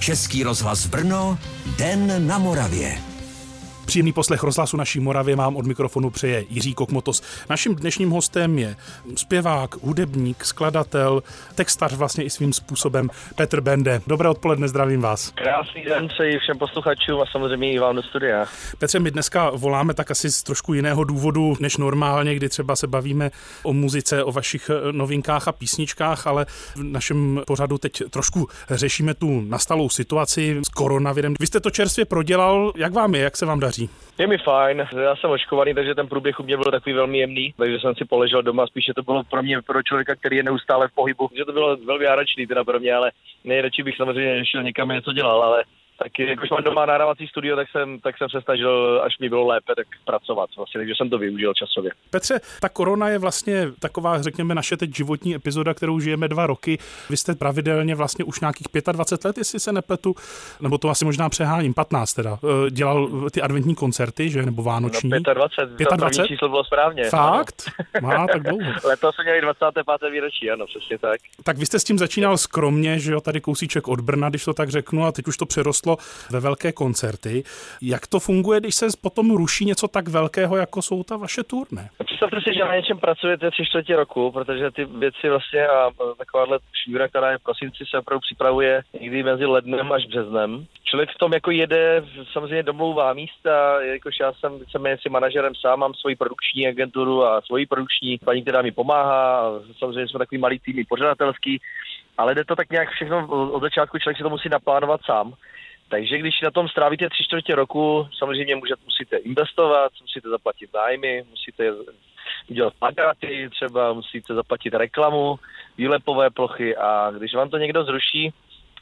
Český rozhlas Brno, Den na Moravě. Příjemný poslech rozhlasu naší Moravě mám od mikrofonu přeje Jiří Kokmotos. Naším dnešním hostem je zpěvák, hudebník, skladatel, textař vlastně i svým způsobem Petr Bende. Dobré odpoledne, zdravím vás. Krásný den přeji všem posluchačům a samozřejmě i vám do studia. Petře, my dneska voláme tak asi z trošku jiného důvodu než normálně, kdy třeba se bavíme o muzice, o vašich eh, novinkách a písničkách, ale v našem pořadu teď trošku řešíme tu nastalou situaci s koronavirem. Vy jste to čerstvě prodělal, jak vám je, jak se vám daří? Daří? Je mi fajn, já jsem očkovaný, takže ten průběh u mě byl takový velmi jemný, takže jsem si poležel doma, spíše to bylo pro mě, pro člověka, který je neustále v pohybu, že to bylo velmi náročný teda pro mě, ale nejradši bych samozřejmě šel někam něco dělal, ale tak jakož mám doma nahrávací studio, tak jsem, tak jsem se snažil, až mi bylo lépe, tak pracovat vlastně, takže jsem to využil časově. Petře, ta korona je vlastně taková, řekněme, naše teď životní epizoda, kterou žijeme dva roky. Vy jste pravidelně vlastně už nějakých 25 let, jestli se nepletu, nebo to asi možná přeháním, 15 teda, eh, dělal ty adventní koncerty, že, nebo vánoční. No 25, 25? číslo bylo správně. Fakt? Má tak dlouho. Letos jsme měli 25. výročí, ano, přesně tak. Tak vy jste s tím začínal skromně, že jo, tady kousíček od Brna, když to tak řeknu, a teď už to přerostlo přerostlo ve velké koncerty. Jak to funguje, když se potom ruší něco tak velkého, jako jsou ta vaše turné? Představte si, že na něčem pracujete tři čtvrtě roku, protože ty věci vlastně a takováhle šňůra, která je v prosinci, se opravdu připravuje někdy mezi lednem až březnem. Člověk v tom jako jede, samozřejmě domlouvá místa, jakož já jsem víceméně si manažerem sám, mám svoji produkční agenturu a svoji produkční paní, která mi pomáhá. Samozřejmě jsme takový malý tým pořadatelský, ale jde to tak nějak všechno od začátku, člověk si to musí naplánovat sám. Takže když na tom strávíte tři čtvrtě roku, samozřejmě můžete, musíte investovat, musíte zaplatit nájmy, musíte udělat plakáty, třeba musíte zaplatit reklamu, výlepové plochy a když vám to někdo zruší,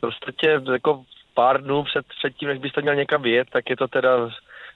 prostě jako pár dnů před, před tím, než byste měl někam vyjet, tak je to teda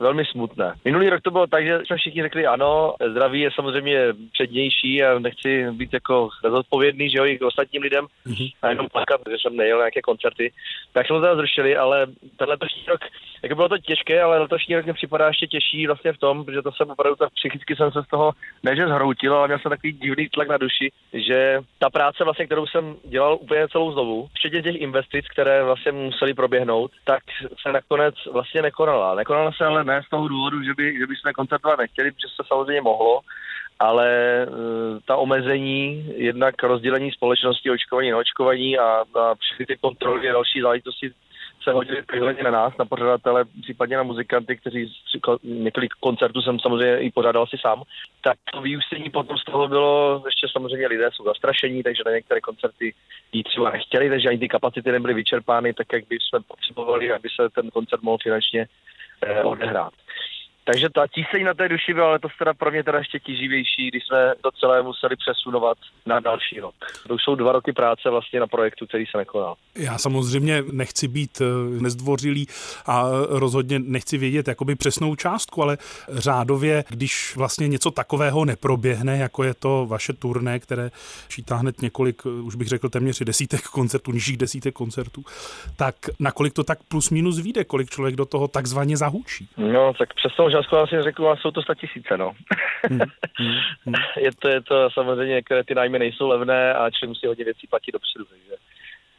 velmi smutné. Minulý rok to bylo tak, že jsme všichni řekli ano, zdraví je samozřejmě přednější a nechci být jako zodpovědný, že jo, i k ostatním lidem mm-hmm. a jenom plakat, že jsem nejel na nějaké koncerty. Tak jsme to teda zrušili, ale ten letošní rok, jako bylo to těžké, ale letošní rok mi připadá ještě těžší vlastně v tom, že to jsem opravdu tak psychicky jsem se z toho neže zhroutil, ale měl jsem takový divný tlak na duši, že ta práce vlastně, kterou jsem dělal úplně celou znovu, včetně těch investic, které vlastně museli proběhnout, tak se nakonec vlastně nekonala. Nekonala se ale ne z toho důvodu, že by, že by jsme koncertovat nechtěli, protože se samozřejmě mohlo, ale e, ta omezení, jednak rozdělení společnosti, očkování, neočkování a, a všechny ty kontroly a další záležitosti se hodili prioritně na nás, na pořadatele, případně na muzikanty, kteří několik koncertů jsem samozřejmě i pořádal si sám, tak to vyústění potom z toho bylo, ještě samozřejmě lidé jsou zastrašení, takže na některé koncerty jít třeba nechtěli, takže ani ty kapacity nebyly vyčerpány tak, jak by jsme potřebovali, aby se ten koncert mohl finančně eh, odehrát. Takže ta tíseň na té duši byla letos teda pro mě teda ještě tíživější, když jsme to celé museli přesunovat na další rok. To už jsou dva roky práce vlastně na projektu, který se nekonal. Já samozřejmě nechci být eh, nezdvořilý a rozhodně nechci vědět jakoby přesnou částku, ale řádově, když vlastně něco takového neproběhne, jako je to vaše turné, které čítá hned několik, eh, už bych řekl téměř desítek koncertů, nižších desítek koncertů, tak nakolik to tak plus minus vyjde, kolik člověk do toho takzvaně zahučí? No, tak přesto částku asi řeknu, ale jsou to tisíce, no. Hmm, hmm, je, to, je to samozřejmě, některé ty nájmy nejsou levné a člověk musí hodně věcí platit dopředu, takže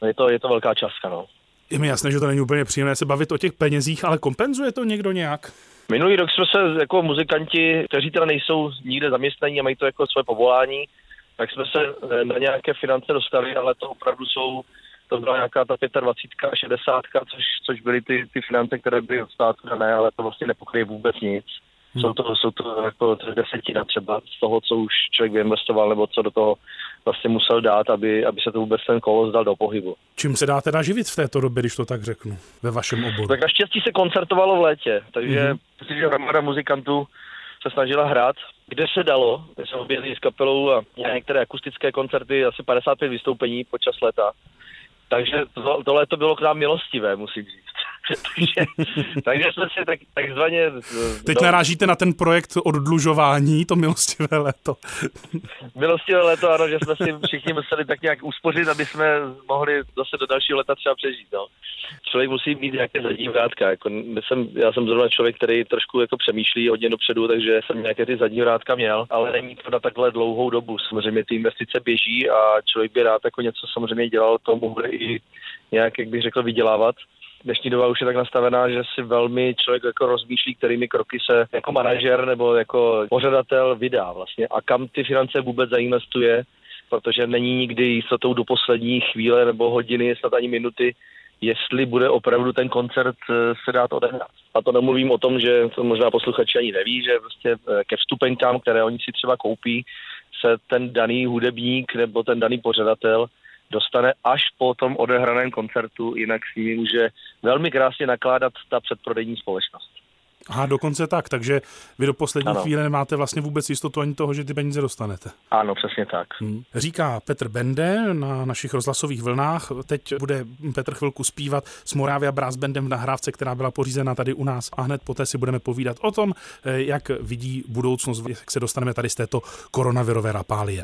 no je, to, je to velká částka, no. Je mi jasné, že to není úplně příjemné se bavit o těch penězích, ale kompenzuje to někdo nějak? Minulý rok jsme se jako muzikanti, kteří teda nejsou nikde zaměstnaní a mají to jako své povolání, tak jsme se eh, na nějaké finance dostali, ale to opravdu jsou to byla nějaká ta 25, 60, což, což byly ty, ty finance, které byly od státu dané, ale to vlastně nepokryje vůbec nic. Hmm. Jsou to, jsou to jako desetina třeba z toho, co už člověk vyinvestoval, nebo co do toho vlastně musel dát, aby, aby se to vůbec ten kolos dal do pohybu. Čím se dá teda živit v této době, když to tak řeknu, ve vašem oboru? Tak naštěstí se koncertovalo v létě, takže mm-hmm. hromada muzikantů se snažila hrát, kde se dalo, kde se objeli s kapelou a některé akustické koncerty, asi 55 vystoupení počas léta. Takže to, tohle to bylo k nám milostivé, musím říct. takže, takže jsme si tak, takzvaně... Teď no, narážíte na ten projekt oddlužování, to milostivé léto. milostivé léto, ano, že jsme si všichni museli tak nějak uspořit, aby jsme mohli zase do dalšího leta třeba přežít. No. Člověk musí mít nějaké zadní vrátka. Jako jsem, já jsem zrovna člověk, který trošku jako přemýšlí hodně dopředu, takže jsem nějaké ty zadní vrátka měl, ale není to na takhle dlouhou dobu. Samozřejmě ty investice běží a člověk by rád jako něco samozřejmě dělal, tomu bude i nějak, jak bych řekl, vydělávat dnešní doba už je tak nastavená, že si velmi člověk jako rozmýšlí, kterými kroky se jako manažer nebo jako pořadatel vydá vlastně a kam ty finance vůbec zainvestuje, protože není nikdy jistotou do poslední chvíle nebo hodiny, snad ani minuty, jestli bude opravdu ten koncert eh, se dát odehrát. A to nemluvím o tom, že to možná posluchači ani neví, že prostě eh, ke vstupenkám, které oni si třeba koupí, se ten daný hudebník nebo ten daný pořadatel dostane až po tom odehraném koncertu, jinak s nimi může velmi krásně nakládat ta předprodejní společnost. Aha, dokonce tak, takže vy do poslední ano. chvíle nemáte vlastně vůbec jistotu ani toho, že ty peníze dostanete. Ano, přesně tak. Hmm. Říká Petr Bende na našich rozhlasových vlnách. Teď bude Petr chvilku zpívat s Moravia Brass Bandem v nahrávce, která byla pořízena tady u nás a hned poté si budeme povídat o tom, eh, jak vidí budoucnost, jak se dostaneme tady z této koronavirové rapálie.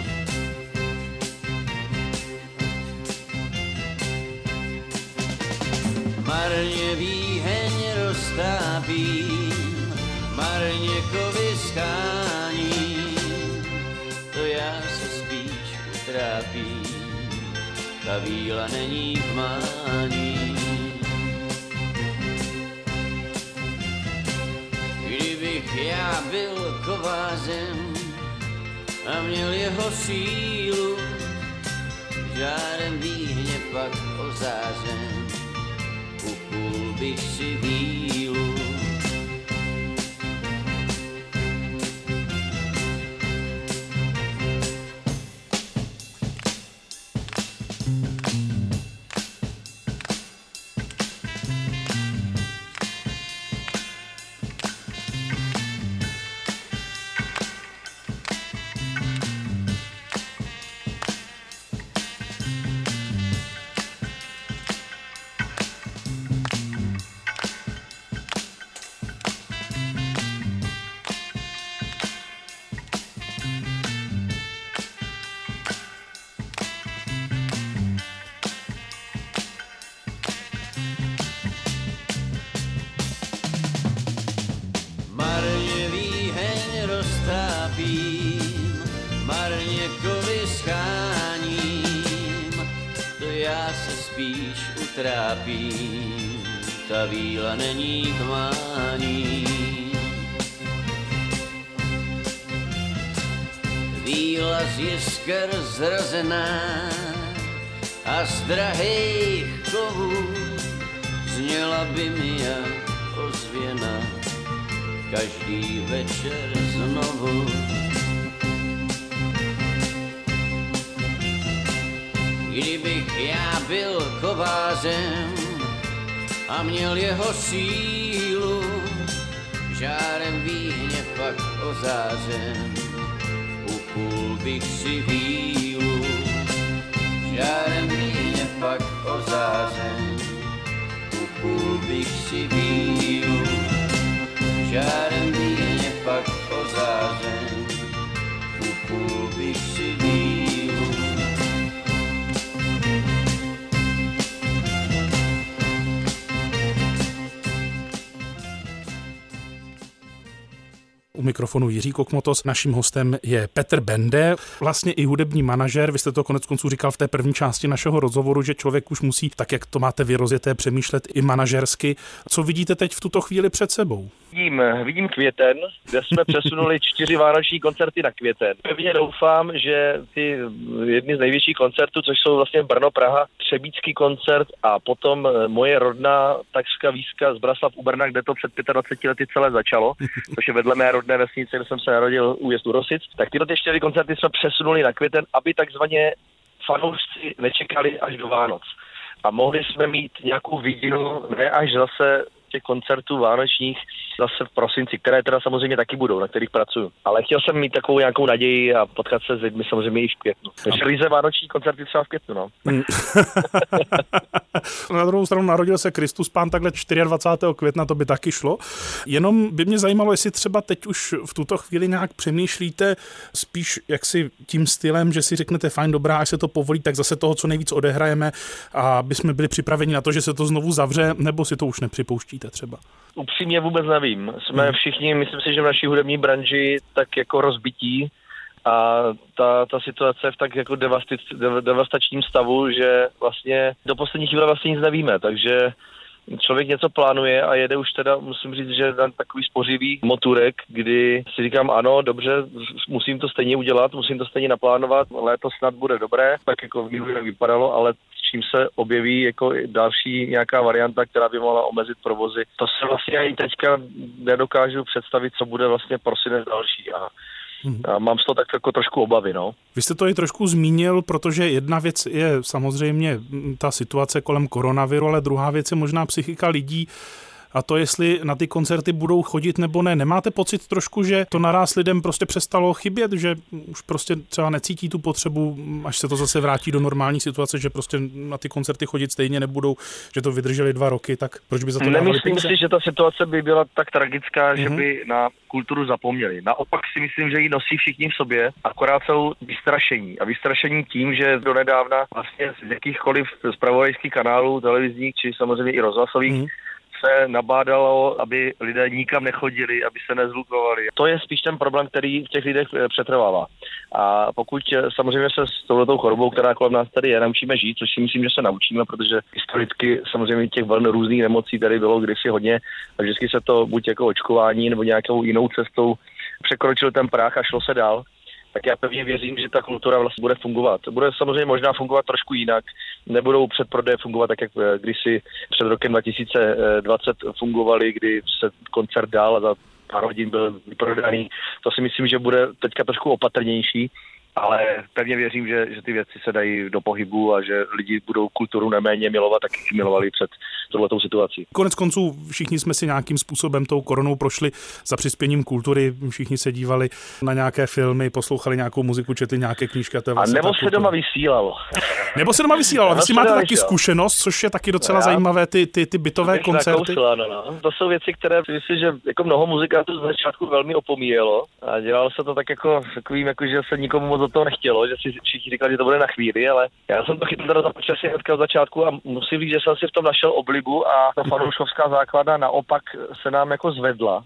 Marně výheň roztápím, marně kovy skáním, to já se spíš utrápím ta víla není v mání. Kdybych já byl kovářem a měl jeho sílu, žádem výhně pak ozářen, upul bych si vílu. trápí, ta víla není k mání. Víla z jisker zrazená a z drahých kovů zněla by mi jak ozvěna každý večer znovu. Kdybych já byl kovářem a měl jeho sílu, žárem výhně pak ozářen, upul bych si vílu. Žárem výhně pak ozářen, upul bych si vílu. Žárem výhně mikrofonu Jiří Kokmotos. Naším hostem je Petr Bende, vlastně i hudební manažer. Vy jste to konec konců říkal v té první části našeho rozhovoru, že člověk už musí, tak jak to máte vyrozjeté, přemýšlet i manažersky. Co vidíte teď v tuto chvíli před sebou? Vidím, vidím květen, kde jsme přesunuli čtyři vánoční koncerty na květen. Pevně doufám, že ty jedny z největších koncertů, což jsou vlastně Brno, Praha, Třebícký koncert a potom moje rodná takřka výzka z Braslav u Brna, kde to před 25 lety celé začalo, což je vedle mé rodné vesnice, kde jsem se narodil u Jestu Rosic. Tak tyhle ty čtyři koncerty jsme přesunuli na květen, aby takzvaně fanoušci nečekali až do Vánoc. A mohli jsme mít nějakou vidinu, ne až zase těch koncertů vánočních zase v prosinci, které teda samozřejmě taky budou, na kterých pracuju. Ale chtěl jsem mít takovou nějakou naději a potkat se s lidmi samozřejmě i v květnu. Takže Lize vánoční koncerty třeba v květnu, no. Hmm. na druhou stranu narodil se Kristus pán takhle 24. května, to by taky šlo. Jenom by mě zajímalo, jestli třeba teď už v tuto chvíli nějak přemýšlíte spíš jaksi tím stylem, že si řeknete fajn, dobrá, až se to povolí, tak zase toho, co nejvíc odehrajeme a aby jsme byli připraveni na to, že se to znovu zavře, nebo si to už nepřipouštíte třeba? Upřímně vůbec nevím. Jsme hmm. všichni, myslím si, že v naší hudební branži tak jako rozbití a ta, ta situace je v tak jako devastic, devastačním stavu, že vlastně do poslední chvíle vlastně nic nevíme, takže člověk něco plánuje a jede už teda, musím říct, že na takový spořivý moturek, kdy si říkám, ano, dobře, musím to stejně udělat, musím to stejně naplánovat, léto snad bude dobré, tak jako v vypadalo, ale čím se objeví jako další nějaká varianta, která by mohla omezit provozy. To se vlastně ani teďka nedokážu představit, co bude vlastně prosinec další. A Hmm. A mám z toho tak jako trošku obavy. No. Vy jste to i trošku zmínil, protože jedna věc je samozřejmě ta situace kolem koronaviru, ale druhá věc je možná psychika lidí, a to, jestli na ty koncerty budou chodit nebo ne. Nemáte pocit trošku, že to naraz lidem prostě přestalo chybět, že už prostě třeba necítí tu potřebu, až se to zase vrátí do normální situace, že prostě na ty koncerty chodit stejně nebudou, že to vydrželi dva roky, tak proč by za to Nemyslím si, že ta situace by byla tak tragická, mm-hmm. že mhm. by na kulturu zapomněli. Naopak si myslím, že ji nosí všichni v sobě, akorát jsou vystrašení. A vystrašení tím, že do nedávna vlastně z jakýchkoliv zpravodajských kanálů, televizních či samozřejmě i rozhlasových, mm-hmm se nabádalo, aby lidé nikam nechodili, aby se nezlukovali. To je spíš ten problém, který v těch lidech eh, přetrvává. A pokud eh, samozřejmě se s touhletou chorobou, která kolem nás tady je, naučíme žít, což si myslím, že se naučíme, protože historicky samozřejmě těch velmi různých nemocí tady bylo kdysi hodně, a vždycky se to buď jako očkování nebo nějakou jinou cestou překročil ten práh a šlo se dál tak já pevně věřím, že ta kultura vlastně bude fungovat. Bude samozřejmě možná fungovat trošku jinak. Nebudou předprodeje fungovat tak, jak eh, kdysi před rokem 2020 fungovaly, kdy se koncert dál a za pár hodin byl vyprodaný. To si myslím, že bude teďka trošku opatrnější ale pevně věřím, že, že ty věci se dají do pohybu a že lidi budou kulturu neméně milovat, tak jak milovali před tohletou situací. Konec konců všichni jsme si nějakým způsobem tou koronou prošli za přispěním kultury, všichni se dívali na nějaké filmy, poslouchali nějakou muziku, četli nějaké knížky. A, to je vlastně a nebo se doma vysílalo. Nebo se doma vysílalo. Vy si máte taky zkušenost, což je taky docela no, zajímavé, ty, ty, ty bytové koncerty. Nakousla, no, no. To jsou věci, které myslím, že jako mnoho muzikantů z začátku velmi opomíjelo a dělalo se to tak jako takovým, jako, že se nikomu moc do toho nechtělo, že si všichni říkali, že to bude na chvíli, ale já jsem to chytil teda za počasí hnedka od začátku a musím říct, že jsem si v tom našel oblibu a ta fanouškovská základa naopak se nám jako zvedla.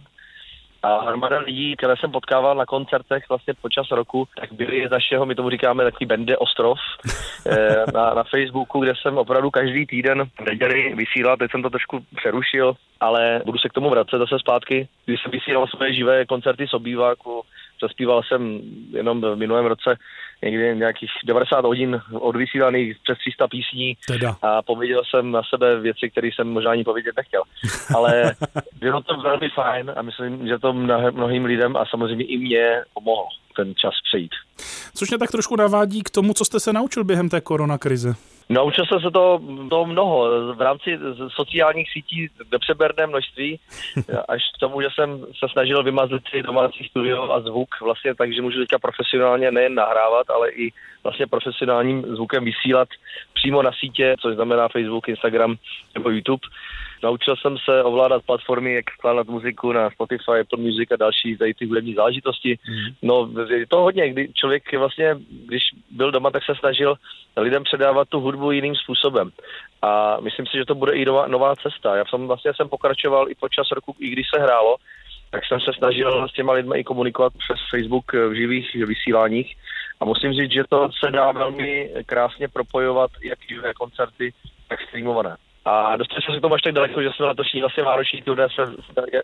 A hromada lidí, které jsem potkával na koncertech vlastně počas roku, tak byli z našeho, my tomu říkáme takový bende Ostrov eh, na, na Facebooku, kde jsem opravdu každý týden neděli vysílal, teď jsem to trošku přerušil, ale budu se k tomu vracet zase zpátky, když jsem vysílal své živé koncerty z obýváku, Zaspíval jsem jenom v minulém roce někdy nějakých 90 hodin odvysílaných přes 300 písní teda. a pověděl jsem na sebe věci, které jsem možná ani povědět nechtěl. Ale bylo to velmi fajn a myslím, že to mnohým lidem a samozřejmě i mě pomohlo ten čas přejít. Což mě tak trošku navádí k tomu, co jste se naučil během té koronakrize. Naučil jsem se to, to mnoho. V rámci sociálních sítí nepřeberné množství, až k tomu, že jsem se snažil vymazlit si domácí studio a zvuk vlastně tak, že můžu teďka profesionálně nejen nahrávat, ale i vlastně profesionálním zvukem vysílat přímo na sítě, což znamená Facebook, Instagram nebo YouTube. Naučil jsem se ovládat platformy, jak skládat muziku na Spotify, Apple Music a další tady ty hudební záležitosti. Mm. No, je to hodně, kdy člověk vlastně, když byl doma, tak se snažil lidem předávat tu hudbu jiným způsobem. A myslím si, že to bude i nová, nová cesta. Já jsem vlastně jsem pokračoval i počas roku, i když se hrálo, tak jsem se snažil s těma lidmi i komunikovat přes Facebook v živých vysíláních. A musím říct, že to se dá velmi krásně propojovat, jak živé koncerty, tak streamované. A dostali jsme se k tomu až tak daleko, že jsme letošní vlastně vánoční turné se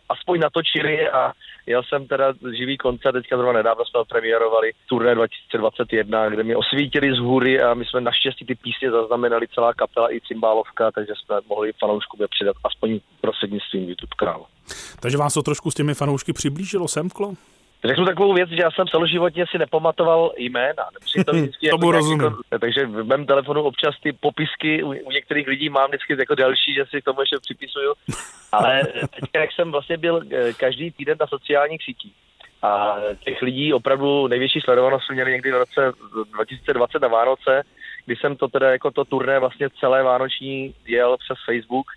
aspoň natočili a jel jsem teda živý koncert, teďka zrovna nedávno jsme premiérovali turné 2021, kde mi osvítili z hůry a my jsme naštěstí ty písně zaznamenali celá kapela i cymbálovka, takže jsme mohli fanouškům je přidat aspoň prostřednictvím YouTube kanálu. Takže vás to trošku s těmi fanoušky přiblížilo, semklo? Řeknu takovou věc, že já jsem celoživotně si nepamatoval jména. To vždycky Tomu jako rozumím. Jako, takže v mém telefonu občas ty popisky u, u některých lidí mám vždycky jako další, že si k tomu ještě připisuju. Ale teď, jak jsem vlastně byl eh, každý týden na sociálních sítích, a těch lidí opravdu největší sledovanost jsme měli někdy v roce 2020 na Vánoce, kdy jsem to teda jako to turné vlastně celé vánoční jel přes Facebook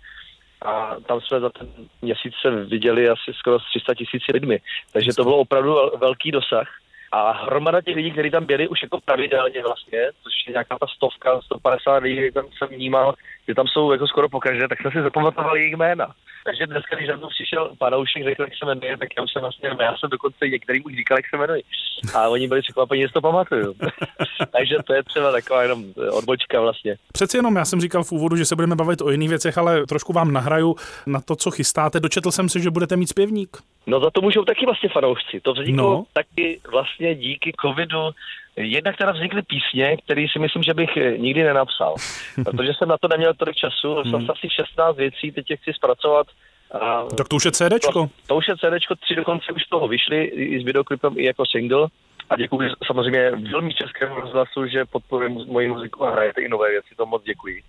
a tam jsme za ten měsíc se viděli asi skoro 300 tisíci lidmi. Takže to bylo opravdu velký dosah. A hromada těch lidí, kteří tam byli už jako pravidelně vlastně, což je nějaká ta stovka, 150 lidí, tam jsem vnímal, že tam jsou jako skoro pokaždé, tak jsem si zapamatoval jejich jména. Takže dneska, když za mnou přišel panoušek, řekl, jak se jmenuje, tak já jsem vlastně, já jsem dokonce některým už říkal, jak se jmenuje. A oni byli překvapeni, že to pamatuju. Takže to je třeba taková jenom odbočka vlastně. Přeci jenom, já jsem říkal v úvodu, že se budeme bavit o jiných věcech, ale trošku vám nahraju na to, co chystáte. Dočetl jsem si, že budete mít zpěvník. No za to můžou taky vlastně fanoušci. To vzniklo no. taky vlastně díky covidu Jednak teda vznikly písně, které si myslím, že bych eh, nikdy nenapsal, protože jsem na to neměl tolik času, hmm. jsem asi 16 věcí, teď je chci zpracovat. A tak to už je CDčko. To, to už je CDčko, tři dokonce už toho vyšly i s videoklipem, i jako single. A děkuji samozřejmě velmi českému rozhlasu, že podporuje moji muziku a hrajete i nové věci, to moc děkuji.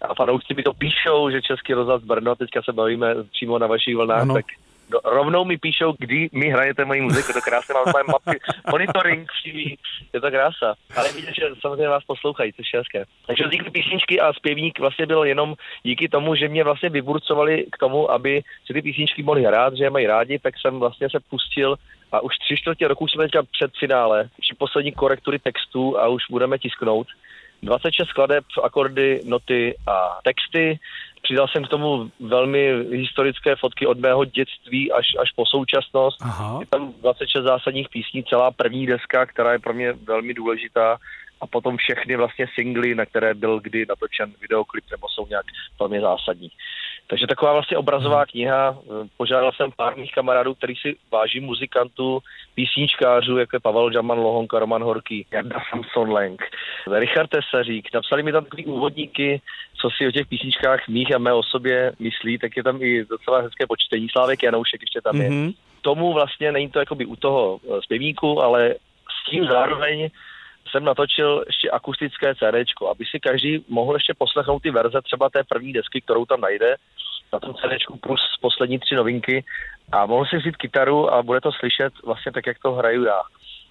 A fanoušci mi to píšou, že Český rozhlas Brno, teďka se bavíme přímo na vašich vlnách, ano. tak do, rovnou mi píšou, kdy mi hrajete moji muziku, to krásně mám svoje mapy, monitoring přímý, je to krása. Ale vidíte, že samozřejmě vás poslouchají, což je hezké. Takže vznikly písničky a zpěvník vlastně byl jenom díky tomu, že mě vlastně vyburcovali k tomu, aby si ty písničky mohli hrát, že je mají rádi, tak jsem vlastně se pustil a už tři čtvrtě roku jsme teďka před finále, při poslední korektury textů a už budeme tisknout. 26 skladeb, akordy, noty a texty. Přidal jsem k tomu velmi historické fotky od mého dětství až, až po současnost. Aha. Je tam 26 zásadních písní, celá první deska, která je pro mě velmi důležitá a potom všechny vlastně singly, na které byl kdy natočen videoklip nebo jsou nějak velmi zásadní. Takže taková vlastně obrazová hmm. kniha. Požádal jsem pár mých kamarádů, který si váží muzikantů, písničkářů, jako je Pavel Jaman Lohonka, Roman Horký, Jarda Samson Lenk, Richard Tesařík. Napsali mi tam takový úvodníky, co si o těch písničkách mých a mé osobě myslí, tak je tam i docela hezké počtení. Slávek Janoušek ještě tam je. Mm-hmm. Tomu vlastně není to jakoby u toho eh, zpěvníku, ale s tím zároveň jsem natočil ještě akustické CD, aby si každý mohl ještě poslechnout ty verze třeba té první desky, kterou tam najde, na tom CD plus poslední tři novinky. A mohl si vzít kytaru a bude to slyšet vlastně tak, jak to hraju já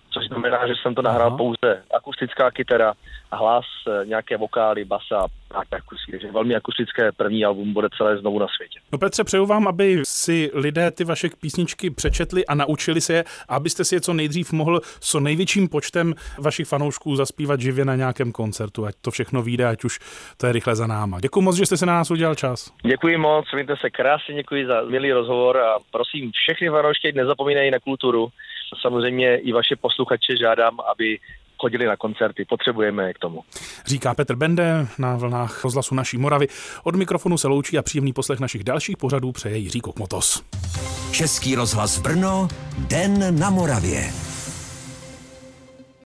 což znamená, že jsem to nahrál Aha. pouze akustická kytara hlas, eh, nějaké vokály, basa a tak takže velmi akustické první album bude celé znovu na světě. No Petře, přeju vám, aby si lidé ty vaše písničky přečetli a naučili se je, abyste si je co nejdřív mohl s největším počtem vašich fanoušků zaspívat živě na nějakém koncertu, ať to všechno vyjde, ať už to je rychle za náma. Děkuji moc, že jste se na nás udělal čas. Děkuji moc, mějte se krásně, děkuji za milý rozhovor a prosím všechny fanoušky, nezapomínají na kulturu samozřejmě i vaše posluchače žádám, aby chodili na koncerty. Potřebujeme je k tomu. Říká Petr Bende na vlnách rozhlasu naší Moravy. Od mikrofonu se loučí a příjemný poslech našich dalších pořadů přeje Jiří Kokmotos. Český rozhlas Brno, Den na Moravě.